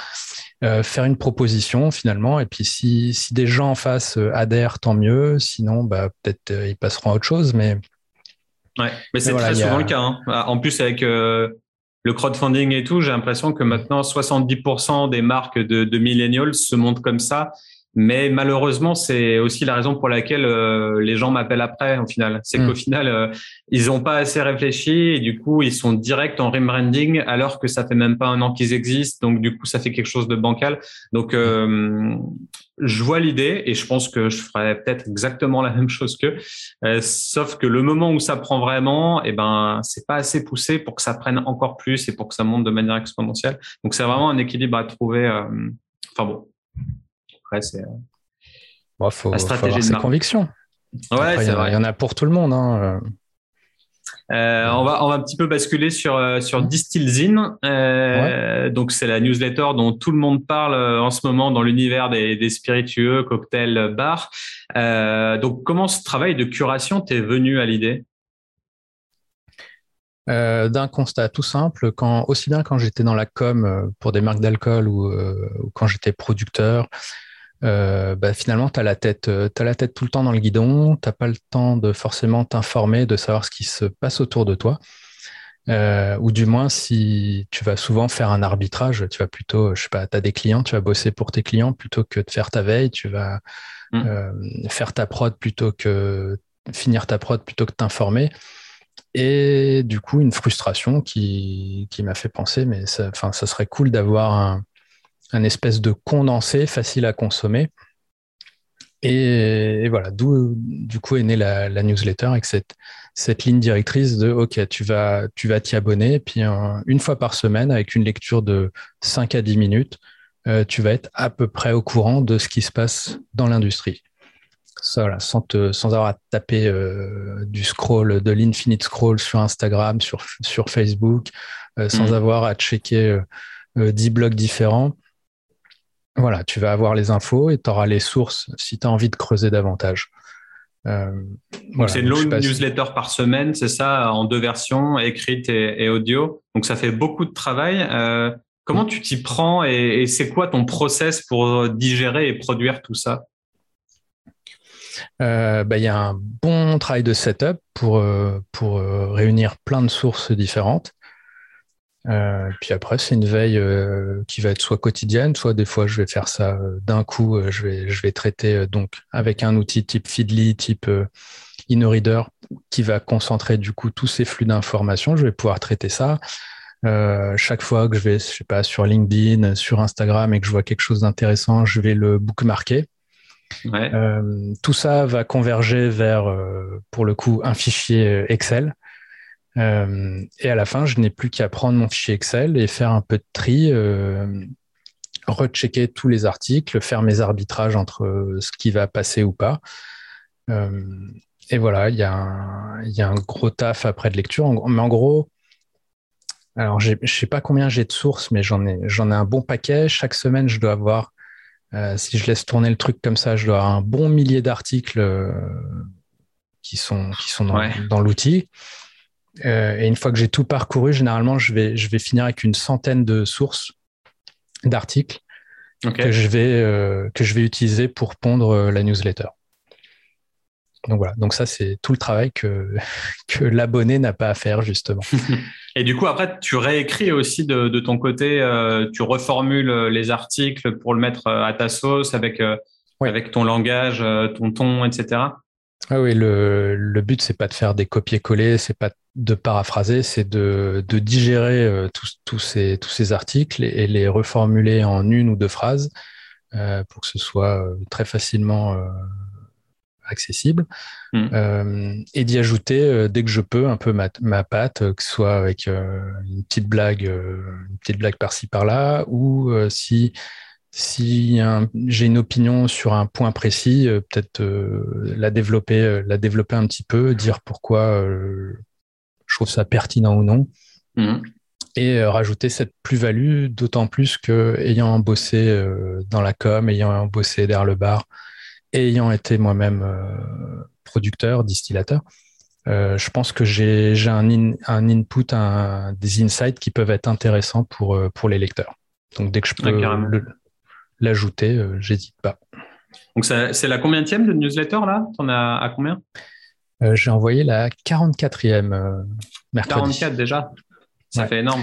S1: euh, faire une proposition finalement. Et puis si, si des gens en face euh, adhèrent, tant mieux. Sinon, bah, peut-être euh, ils passeront à autre chose. Mais,
S2: ouais, mais c'est très souvent le cas. Hein. Ah, en plus, avec le crowdfunding et tout, j'ai l'impression que maintenant 70% des marques de, de millennials se montrent comme ça mais malheureusement, c'est aussi la raison pour laquelle euh, les gens m'appellent après. Au final, c'est qu'au hmm. final, euh, ils n'ont pas assez réfléchi et du coup, ils sont direct en rebranding alors que ça fait même pas un an qu'ils existent. Donc du coup, ça fait quelque chose de bancal. Donc euh, je vois l'idée et je pense que je ferais peut-être exactement la [laughs] même chose qu'eux, sauf que le moment où ça prend vraiment, et eh ben, c'est pas assez poussé pour que ça prenne encore plus et pour que ça monte de manière exponentielle. Donc c'est vraiment un équilibre à trouver. enfin bon, c'est
S1: bon, faut, la stratégie faut de ses convictions.
S2: Ouais,
S1: il y, en a pour tout le monde. Hein.
S2: Euh, on va on va un petit peu basculer sur euh, sur Distillzine. Euh, Donc c'est la newsletter dont tout le monde parle en ce moment dans l'univers des, des, spiritueux, cocktails, bars. Euh, donc comment ce travail de curation t'est venu à l'idée?
S1: D'un constat tout simple, quand, aussi bien quand j'étais dans la com pour des marques d'alcool ou, ou, quand j'étais producteur, euh, bah, finalement, tu as, la tête, euh, as la tête tout le temps dans le guidon, tu n'as pas le temps de forcément t'informer, de savoir ce qui se passe autour de toi. Euh, ou du moins, si tu vas souvent faire un arbitrage, tu vas plutôt, je sais pas, tu as des clients, tu vas bosser pour tes clients plutôt que de faire ta veille, tu vas mmh. faire ta prod plutôt que finir ta prod plutôt que t'informer. Et du coup, une frustration qui, qui m'a fait penser, mais ça, ça serait cool d'avoir un, un espèce de condensé facile à consommer. Et, voilà, d'où du coup est née la, newsletter avec cette, cette ligne directrice de OK, tu vas tu vas t'y abonner, puis une fois par semaine, avec une lecture de 5 à 10 minutes, euh, tu vas être à peu près au courant de ce qui se passe dans l'industrie. Voilà, sans, sans avoir à taper euh, du scroll, de l'infinite scroll sur Instagram, sur, sur Facebook, euh, sans mmh. avoir à checker 10 blogs différents. Voilà, tu vas avoir les infos et tu auras les sources si tu as envie de creuser davantage.
S2: Euh, c'est une longue newsletter par semaine, c'est ça, en deux versions, écrite et, audio. Donc ça fait beaucoup de travail. Euh, comment tu t'y prends et, c'est quoi ton process pour digérer et produire tout ça?
S1: Euh, bah, il y a un bon travail de setup pour, pour réunir plein de sources différentes. Euh, puis après, c'est une veille euh, qui va être soit quotidienne, soit des fois je vais faire ça euh, d'un coup. je vais je vais traiter donc avec un outil type Feedly, type InnoReader, qui va concentrer du coup tous ces flux d'informations. Je vais pouvoir traiter ça. chaque fois que je vais, je sais pas, sur LinkedIn, sur Instagram et que je vois quelque chose d'intéressant, je vais le bookmarker. Ouais. tout ça va converger vers, pour le coup, un fichier Excel euh, et à la fin, je n'ai plus qu'à prendre mon fichier Excel et faire un peu de tri, euh, rechecker tous les articles, faire mes arbitrages entre euh, ce qui va passer ou pas. Euh, et voilà, il y, a un, y a un gros taf après de lecture. mais en gros, alors je ne sais pas combien j'ai de sources, mais j'en ai, un bon paquet. Chaque semaine, je dois avoir, si je laisse tourner le truc comme ça, je dois avoir un bon millier d'articles qui sont, qui sont dans, dans l'outil. Euh, et une fois que j'ai tout parcouru, généralement, je vais, je vais finir avec une centaine de sources d'articles que, je vais, euh, que je vais utiliser pour pondre euh, la newsletter. Donc voilà, donc ça c'est tout le travail que, [laughs] que l'abonné n'a pas à faire justement. [laughs]
S2: Et du coup après tu réécris aussi de, de ton côté, tu reformules les articles pour le mettre à ta sauce avec avec ton langage, ton ton, etc.
S1: Ah oui, le, le but, c'est pas de faire des copier-coller, c'est pas de paraphraser, c'est de, de, digérer euh, tous, ces, tous ces articles et, les reformuler en une ou deux phrases euh, pour que ce soit euh, très facilement accessible mmh. et d'y ajouter dès que je peux un peu ma, ma patte, que ce soit avec une petite blague, une petite blague par-ci par-là ou si si j'ai une opinion sur un point précis, euh, peut-être euh, la développer, euh, la développer un petit peu, dire pourquoi je trouve ça pertinent ou non, mhm. et rajouter cette plus-value, d'autant plus que ayant bossé dans la com, ayant bossé derrière le bar, ayant été moi-même producteur, distillateur, je pense que j'ai un, un input, un, des insights qui peuvent être intéressants pour, pour les lecteurs. Donc dès que je peux l'ajouter, euh, j'hésite pas.
S2: Donc c'est la combienième de newsletter là? T'en as à combien?
S1: Euh, J'ai envoyé la 44e euh, mercredi.
S2: 44 déjà? Ça fait énorme.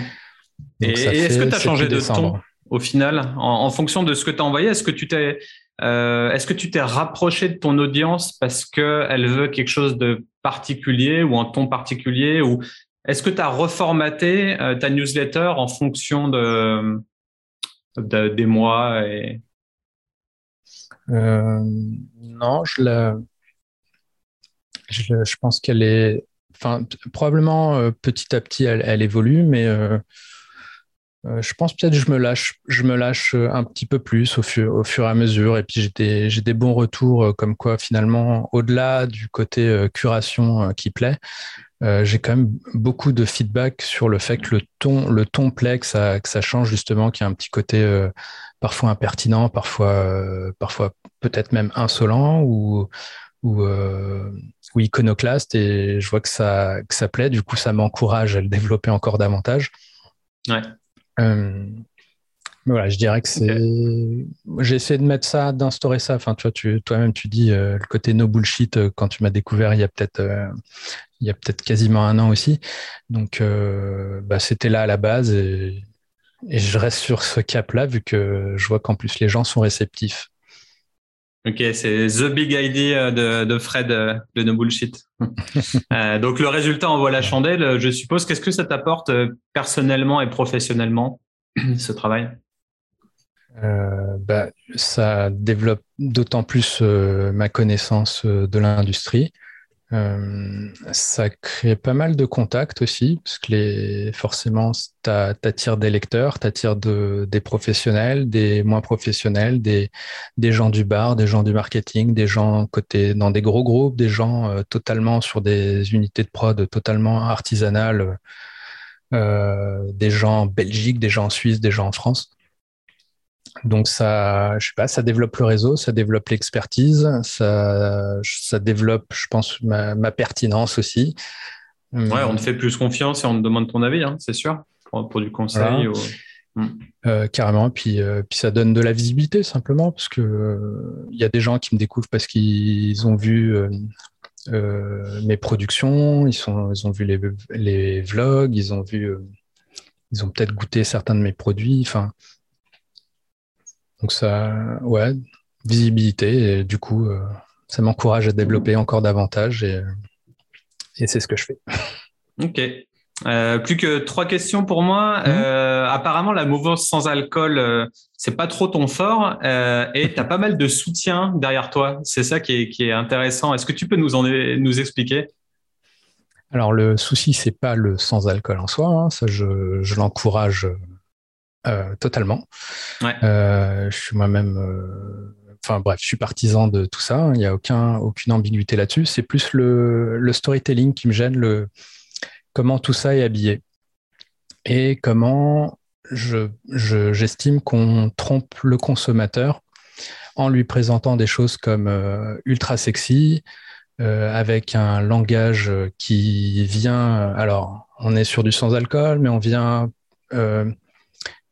S2: et, est-ce que tu as changé de ton au final? En, fonction de ce que tu as envoyé Est-ce que tu t'es est-ce que tu t'es rapproché de ton audience parce qu'elle veut quelque chose de particulier ou un ton particulier ou est-ce que tu as reformaté ta newsletter en fonction de, des mois et...
S1: Euh, non, je, la... je, pense qu'elle est. Enfin, probablement euh, petit à petit, elle, évolue, mais euh, je pense peut-être que je me lâche, je me lâche un petit peu plus au fur, et à mesure. Et puis j'ai des, bons retours, comme quoi finalement, au-delà du côté curation qui plaît, euh, j'ai quand même beaucoup de feedback sur le fait que le ton, le ton plaît, que ça, change justement, qu'il y a un petit côté euh, parfois impertinent, parfois, euh, parfois peut-être même insolent ou, iconoclaste. Et je vois que ça, que ça plaît. Du coup, ça m'encourage à le développer encore davantage.
S2: Ouais.
S1: Voilà, je dirais que c'est. J'ai essayé de mettre ça, d'instaurer ça. Enfin, tu vois, tu, toi-même, tu dis le côté no bullshit quand tu m'as découvert il y a peut-être il y a peut-être quasiment un an aussi. Donc, euh, bah, c'était là à la base et, je reste sur ce cap-là vu que je vois qu'en plus les gens sont réceptifs.
S2: Ok, c'est The Big Idea de, Fred euh, de No Bullshit. [laughs] Euh, donc le résultat envoie la chandelle, je suppose. Qu'est-ce que ça t'apporte personnellement et professionnellement, [clears throat] ce travail?
S1: Bah, Ça développe d'autant plus ma connaissance de l'industrie. Euh, ça crée pas mal de contacts aussi, parce que forcément, tu attires des lecteurs, tu des professionnels, des moins professionnels, des, des gens du bar, des gens du marketing, des gens côté dans des gros groupes, des gens euh, totalement sur des unités de prod totalement artisanales, euh, des gens en Belgique, des gens en Suisse, des gens en France. Donc ça, je sais pas, ça développe le réseau, ça développe l'expertise, ça, ça développe, je pense, ma, pertinence aussi.
S2: Ouais, on te fait plus confiance et on te demande ton avis, hein, c'est sûr, pour, du conseil.
S1: Hmm. Euh, carrément, puis, euh, puis ça donne de la visibilité simplement parce que il euh, y a des gens qui me découvrent parce qu'ils ont vu mes productions, ils, sont, ils ont vu les, les vlogs, ils ont vu, ils ont peut-être goûté certains de mes produits. Enfin, donc ça, ouais, visibilité et du coup, euh, ça m'encourage à développer encore davantage et, c'est ce que je fais. [laughs]
S2: Ok. Euh, plus que trois questions pour moi. Mhm. Euh, apparemment, la mouvance sans alcool, c'est pas trop ton fort et tu as pas mal de soutien derrière toi. C'est ça qui est, intéressant. Est-ce que tu peux nous en nous expliquer?
S1: Alors, le souci, c'est pas le sans alcool en soi. Hein. Ça, je, je l'encourage euh, totalement. Euh, je suis moi-même, euh, enfin bref, je suis partisan de tout ça. Il n'y a aucun, aucune ambiguïté là-dessus. C'est plus le, le, storytelling qui me gêne, le comment tout ça est habillé et comment je, j'estime qu'on trompe le consommateur en lui présentant des choses comme ultra sexy, avec un langage qui vient. Alors, on est sur du sans alcool, mais on vient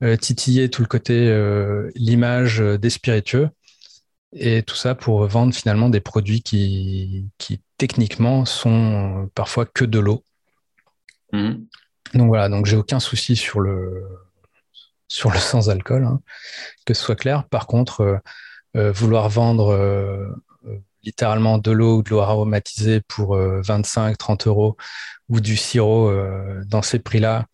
S1: titiller tout le côté, euh, l'image euh, des spiritueux, et tout ça pour vendre finalement des produits qui, qui techniquement sont parfois que de l'eau. Mhm. Donc voilà, donc j'ai aucun souci sur le sur le sans alcool, hein, que ce soit clair. Par contre, vouloir vendre littéralement de l'eau ou de l'eau aromatisée pour 25, 30 euros ou du sirop dans ces prix-là,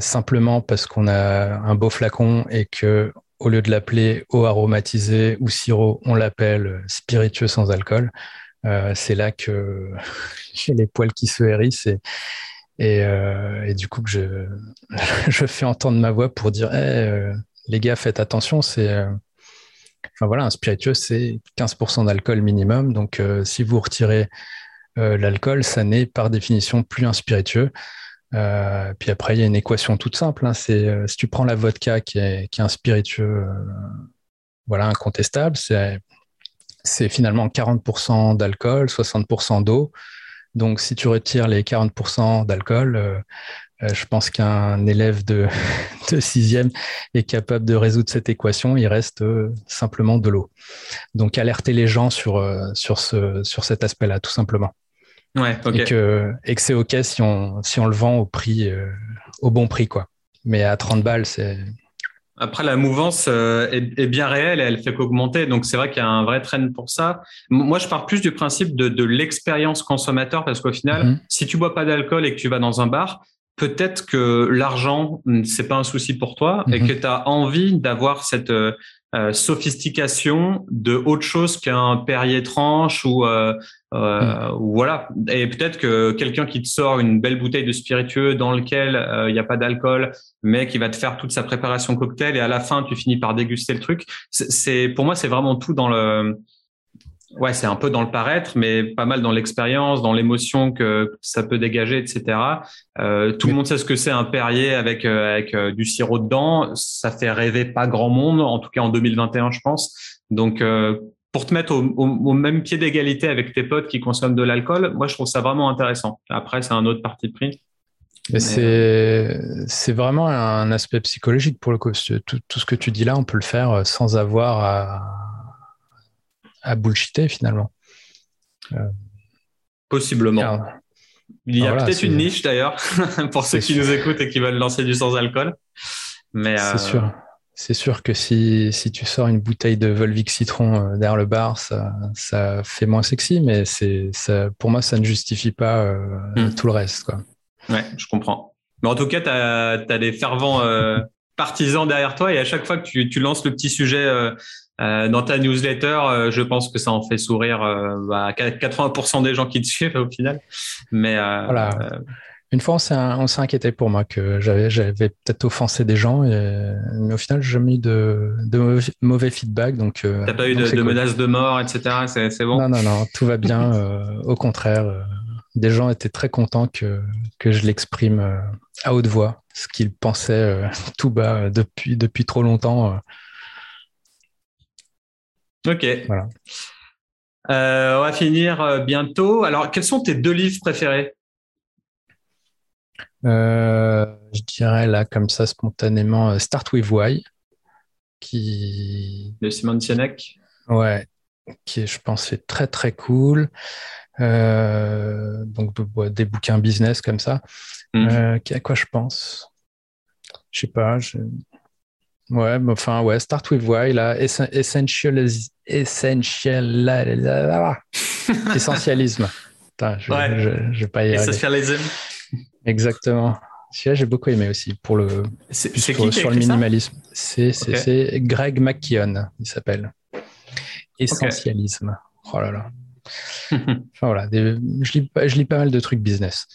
S1: simplement parce qu'on a un beau flacon et que au lieu de l'appeler eau aromatisée ou sirop, on l'appelle spiritueux sans alcool. c'est là que [laughs] j'ai les poils qui se hérissent et, euh, du coup, que [laughs] je, fais entendre ma voix pour dire euh, les gars, faites attention, c'est. Euh, enfin voilà, un spiritueux, c'est 15% d'alcool minimum. Donc, si vous retirez l'alcool, ça n'est par définition plus un spiritueux. Puis après, il y a une équation toute simple. Hein, c'est si tu prends la vodka qui est, qui est un spiritueux, voilà, incontestable, c'est finalement 40% d'alcool, 60% d'eau. Donc, si tu retires les 40% d'alcool, euh, euh, je pense qu'un élève de, [laughs] de sixième est capable de résoudre cette équation. Il reste euh, simplement de l'eau. Donc, alerter les gens sur, sur, ce, sur cet aspect-là, tout simplement.
S2: Ouais,
S1: Et que, et que c'est OK si on, si on le vend au prix, au bon prix, quoi. Mais à 30 balles, c'est,
S2: après, la mouvance euh, est, bien réelle et elle fait qu'augmenter. Donc, c'est vrai qu'il y a un vrai trend pour ça. Moi, je pars plus du principe de, de l'expérience consommateur parce qu'au final, mhm. si tu bois pas d'alcool et que tu vas dans un bar, peut-être que l'argent, c'est pas un souci pour toi et mhm. que tu as envie d'avoir cette euh, euh, sophistication de autre chose qu'un Perrier tranche ou, euh, euh, mm. ou voilà. Et peut-être que quelqu'un qui te sort une belle bouteille de spiritueux dans lequel il n'y a pas d'alcool, mais qui va te faire toute sa préparation cocktail et à la fin tu finis par déguster le truc. C'est pour moi c'est vraiment tout dans le ouais, c'est un peu dans le paraître, mais pas mal dans l'expérience, dans l'émotion que ça peut dégager, etc. Euh, tout le monde sait ce que c'est un Perrier avec euh, avec euh, du sirop dedans. Ça fait rêver pas grand monde, en tout cas en 2021, je pense. Donc pour te mettre au, au, même pied d'égalité avec tes potes qui consomment de l'alcool, moi je trouve ça vraiment intéressant. Après, c'est un autre parti de prix.
S1: Mais c'est c'est vraiment un aspect psychologique pour le coup. Tout, tout ce que tu dis là, on peut le faire sans avoir à à bullshiter finalement.
S2: Euh, Possiblement. Il y a peut-être une niche d'ailleurs [laughs] pour ceux qui nous écoutent et qui veulent lancer du sans alcool. Mais
S1: c'est euh, sûr. C'est sûr que si, si, tu sors une bouteille de Volvic citron euh, derrière le bar, ça, ça fait moins sexy, mais ça, pour moi, ça ne justifie pas hmm. tout le reste. Quoi.
S2: Ouais, je comprends. Mais en tout cas, tu as, des fervents partisans derrière toi et à chaque fois que tu, tu lances le petit sujet euh, dans ta newsletter, euh, je pense que ça en fait sourire euh, bah, 80% des gens qui te suivent au final. Mais voilà.
S1: Une fois, on s'est inquiété pour moi que j'avais peut-être offensé des gens, mais au final, j'ai mis de, de mauvais, feedback. Donc,
S2: t'as pas eu de, menaces de mort, etc. C'est bon?
S1: Non, non, non, tout va bien. au contraire, des gens étaient très contents que que je l'exprime à haute voix, ce qu'ils pensaient tout bas depuis depuis trop longtemps.
S2: Ok. Voilà. Euh, on va finir euh, bientôt. Alors, quels sont tes deux livres préférés?
S1: Euh, Je dirais là, comme ça, spontanément, Start with Why, qui.
S2: De Simon Sinek?
S1: Ouais, qui, je pense, est très très cool. donc, des bouquins business comme ça. Mmh. à quoi je pense? Je sais pas. Je... Ouais, enfin, ouais, Start with Why, là, essential, essential, [laughs] essentialisme.
S2: je, ouais. je, vais pas y Essentialism.
S1: Exactement. Celui-là, j'ai beaucoup aimé aussi pour le,
S2: c'est, qui
S1: sur le minimalisme. C'est, c'est, Greg McKeon, il s'appelle. Essentialisme. Oh là là. [laughs] enfin voilà, je, lis, je lis pas mal de trucs business.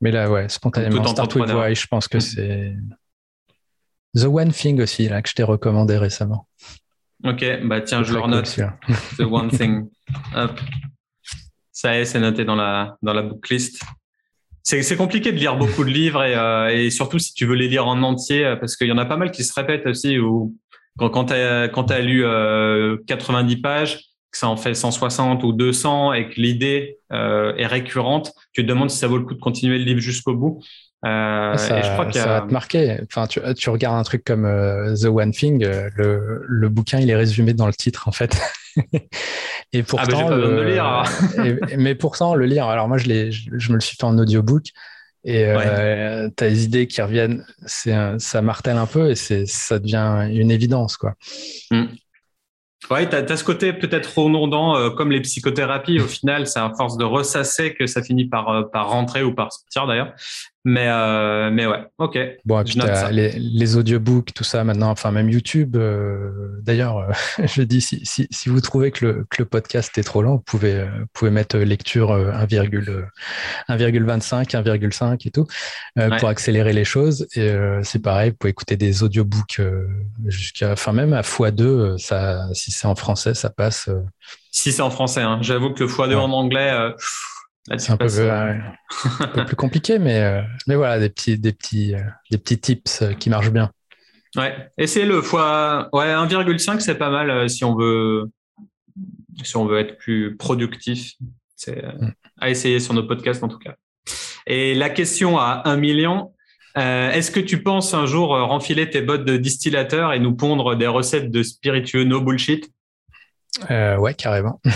S1: Mais là, ouais, spontanément, Start with Why, je pense que c'est The One Thing aussi, là, que je t'ai recommandé récemment.
S2: Ok, bah tiens, je le renote. [laughs] The One Thing. Hop. Ça y est, c'est noté dans la, dans la booklist. C'est compliqué de lire beaucoup de livres et, euh, et, surtout si tu veux les lire en entier, euh, parce qu'il y en a pas mal qui se répètent aussi. Ou quand, quand tu as, as, lu euh, 90 pages, que ça en fait 160 ou 200 et que l'idée euh, est récurrente, tu te demandes si ça vaut le coup de continuer le livre jusqu'au bout.
S1: Euh, ça, je crois ça va te marquer. Enfin, tu, tu, regardes un truc comme euh, The One Thing, le, le, bouquin il est résumé dans le titre en fait. [laughs] et pourtant,
S2: ah, le, lire, [laughs]
S1: mais pourtant le lire. Alors moi je, je, je me le suis fait en audiobook et euh, tu as des idées qui reviennent. C'est ça martèle un peu et c'est ça devient une évidence quoi.
S2: Mm. Ouais, tu as, ce côté peut-être redondant, euh, comme les psychothérapies. Au final, c'est à force de ressasser que ça finit par, euh, par rentrer ou par sortir d'ailleurs. Mais, euh, mais ouais, ok.
S1: Bon, et puis les, les, audiobooks, tout ça maintenant, enfin même YouTube. Euh, d'ailleurs, euh, [laughs] je dis, si, si, si, vous trouvez que le, que le, podcast est trop lent, vous pouvez, vous pouvez mettre lecture 1,25, 1,5 et tout, pour accélérer les choses. Et c'est pareil, vous pouvez écouter des audiobooks jusqu'à, enfin même à x2, ça, si c'est en français, ça passe.
S2: Si c'est en français, hein. j'avoue que le x2 en anglais
S1: c'est un, peu, un peu plus compliqué, mais, euh, mais voilà, des petits, des petits, euh, des petits tips euh, qui marchent bien.
S2: Ouais, essayez le fois ouais, 1,5, c'est pas mal si on veut si on veut être plus productif. C'est mm. à essayer sur nos podcasts en tout cas. Et la question à 1 million, est-ce que tu penses un jour renfiler tes bottes de distillateur et nous pondre des recettes de spiritueux no bullshit?
S1: Euh, ouais, carrément. [laughs]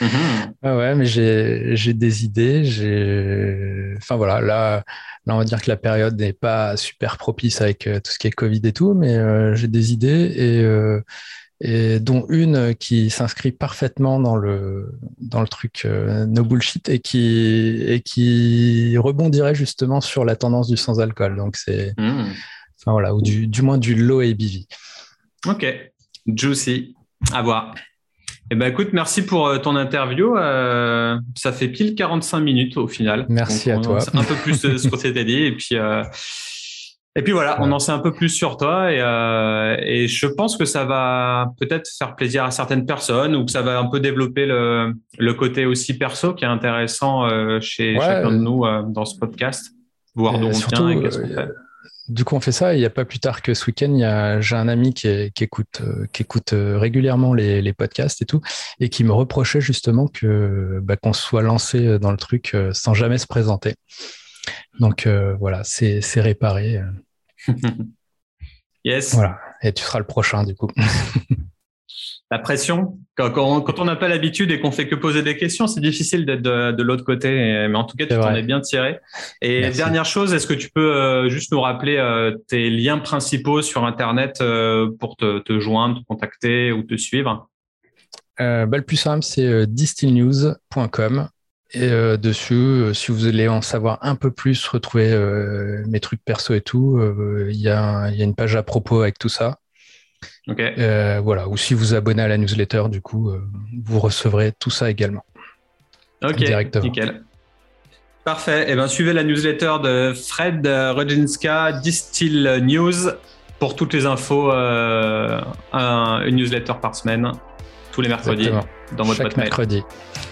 S1: Mhm. ouais, mais j'ai des idées. J'ai, enfin voilà, là, là, on va dire que la période n'est pas super propice avec euh, tout ce qui est Covid et tout, mais euh, j'ai des idées et, euh, et dont une qui s'inscrit parfaitement dans le dans le truc no bullshit et qui et qui rebondirait justement sur la tendance du sans alcool. Donc c'est, mhm. enfin voilà, ou du, du moins du low ABV.
S2: Ok, juicy. À voir. Eh ben, écoute, merci pour euh, ton interview. Euh, ça fait pile 45 minutes au final.
S1: Merci à toi.
S2: Un peu plus de ce qu'on s'était dit. Et puis, euh, et puis voilà, on en sait un peu plus sur toi. Et, et je pense que ça va peut-être faire plaisir à certaines personnes ou que ça va un peu développer le, le côté aussi perso qui est intéressant chez chacun de nous dans ce podcast. Voir d'où on vient et qu'est-ce qu'on fait
S1: du coup, on fait ça. Il n'y a pas plus tard que ce week-end, j'ai un ami qui, écoute, euh, qui écoute euh, régulièrement les, podcasts et tout, et qui me reprochait justement que bah, qu'on soit lancé dans le truc euh, sans jamais se présenter. Donc voilà, c'est réparé. [laughs]
S2: yes.
S1: Voilà. Et tu seras le prochain du coup. [laughs]
S2: la pression. Quand, on n'a pas l'habitude et qu'on fait que poser des questions, c'est difficile d'être de, l'autre côté. Mais en tout cas, tu t'en es bien tiré. Et dernière chose, est-ce que tu peux euh, juste nous rappeler euh, tes liens principaux sur Internet euh, pour te, joindre, te contacter ou te suivre?
S1: Bah, Le plus simple, c'est distillnews.com. Et dessus, si vous voulez en savoir un peu plus, retrouver mes trucs perso et tout, il y, y, a une page à propos avec tout ça. Euh, voilà. Ou si vous abonnez à la newsletter, du coup, euh, vous recevrez tout ça également.
S2: Ok, directement. nickel. Parfait. Et eh ben, suivez la newsletter de Fred Rodzinska, Distill News, pour toutes les infos. Euh, une newsletter par semaine, tous les mercredis, dans votre
S1: Chaque mercredi.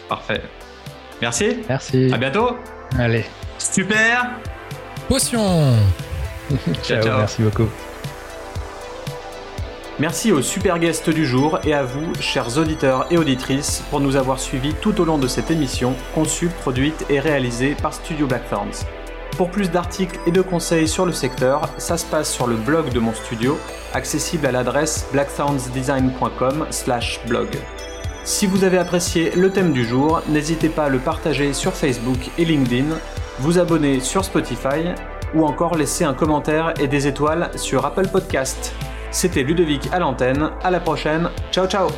S2: Parfait. Merci.
S1: Merci.
S2: À bientôt.
S1: Allez.
S2: Super.
S1: Potion. [laughs] ciao, ciao. Merci beaucoup.
S2: Merci aux super guests du jour et à vous, chers auditeurs et auditrices, pour nous avoir suivis tout au long de cette émission conçue, produite et réalisée par Studio Blackthorns. Pour plus d'articles et de conseils sur le secteur, ça se passe sur le blog de mon studio, accessible à l'adresse blackthornsdesign.com/blog. Si vous avez apprécié le thème du jour, n'hésitez pas à le partager sur Facebook et LinkedIn, vous abonner sur Spotify ou encore laisser un commentaire et des étoiles sur Apple Podcast. C'était Ludovic à l'antenne. À la prochaine. Ciao ciao